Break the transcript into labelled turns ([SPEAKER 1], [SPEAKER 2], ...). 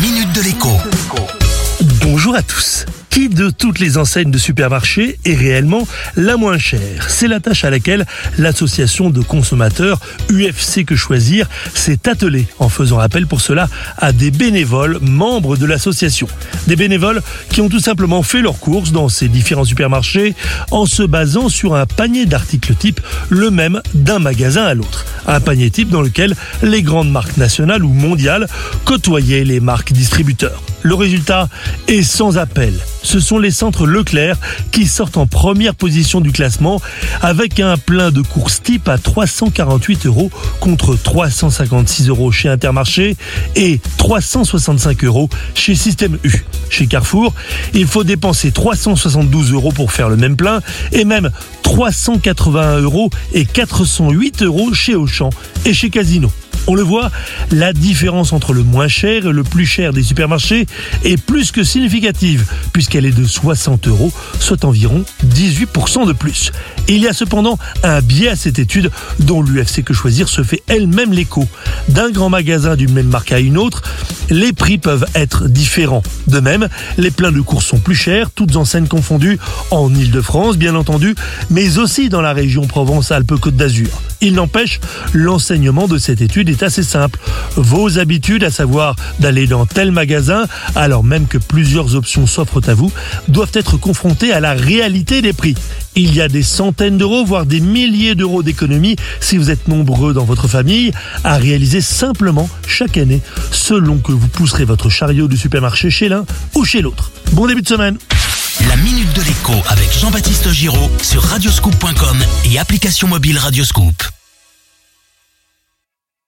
[SPEAKER 1] minute de l'écho.
[SPEAKER 2] Bonjour à tous. Qui de toutes les enseignes de supermarché est réellement la moins chère? C'est la tâche à laquelle l'association de consommateurs UFC Que Choisir s'est attelée en faisant appel pour cela à des bénévoles membres de l'association. Des bénévoles qui ont tout simplement fait leurs courses dans ces différents supermarchés en se basant sur un panier d'articles type le même d'un magasin à l'autre. Un panier type dans lequel les grandes marques nationales ou mondiales côtoyaient les marques distributeurs. Le résultat est sans appel. Ce sont les centres Leclerc qui sortent en première position du classement avec un plein de courses type à 348 euros contre 356 euros chez Intermarché et 365 euros chez Système U. Chez Carrefour, il faut dépenser 372 euros pour faire le même plein et même 381 euros et 408 euros chez Auchan et chez Casino. On le voit, la différence entre le moins cher et le plus cher des supermarchés est plus que significative, puisqu'elle est de 60 euros, soit environ 18% de plus. il y a cependant un biais à cette étude dont l'UFC Que Choisir se fait elle-même l'écho. D'un grand magasin d'une même marque à une autre, les prix peuvent être différents. De même, les pleins de courses sont plus chers, toutes enseignes confondues, en Ile-de-France bien entendu, mais aussi dans la région Provence-Alpes-Côte d'Azur. Il n'empêche, l'enseignement de cette étude est assez simple. Vos habitudes, à savoir d'aller dans tel magasin, alors même que plusieurs options s'offrent à vous, doivent être confrontées à la réalité des prix. Il y a des centaines d'euros, voire des milliers d'euros d'économies si vous êtes nombreux dans votre famille à réaliser simplement chaque année selon que vous pousserez votre chariot du supermarché chez l'un ou chez l'autre. Bon début de semaine
[SPEAKER 1] La minute de l'écho avec Jean-Baptiste Giraud sur radioscoop.com et application mobile Radioscoop.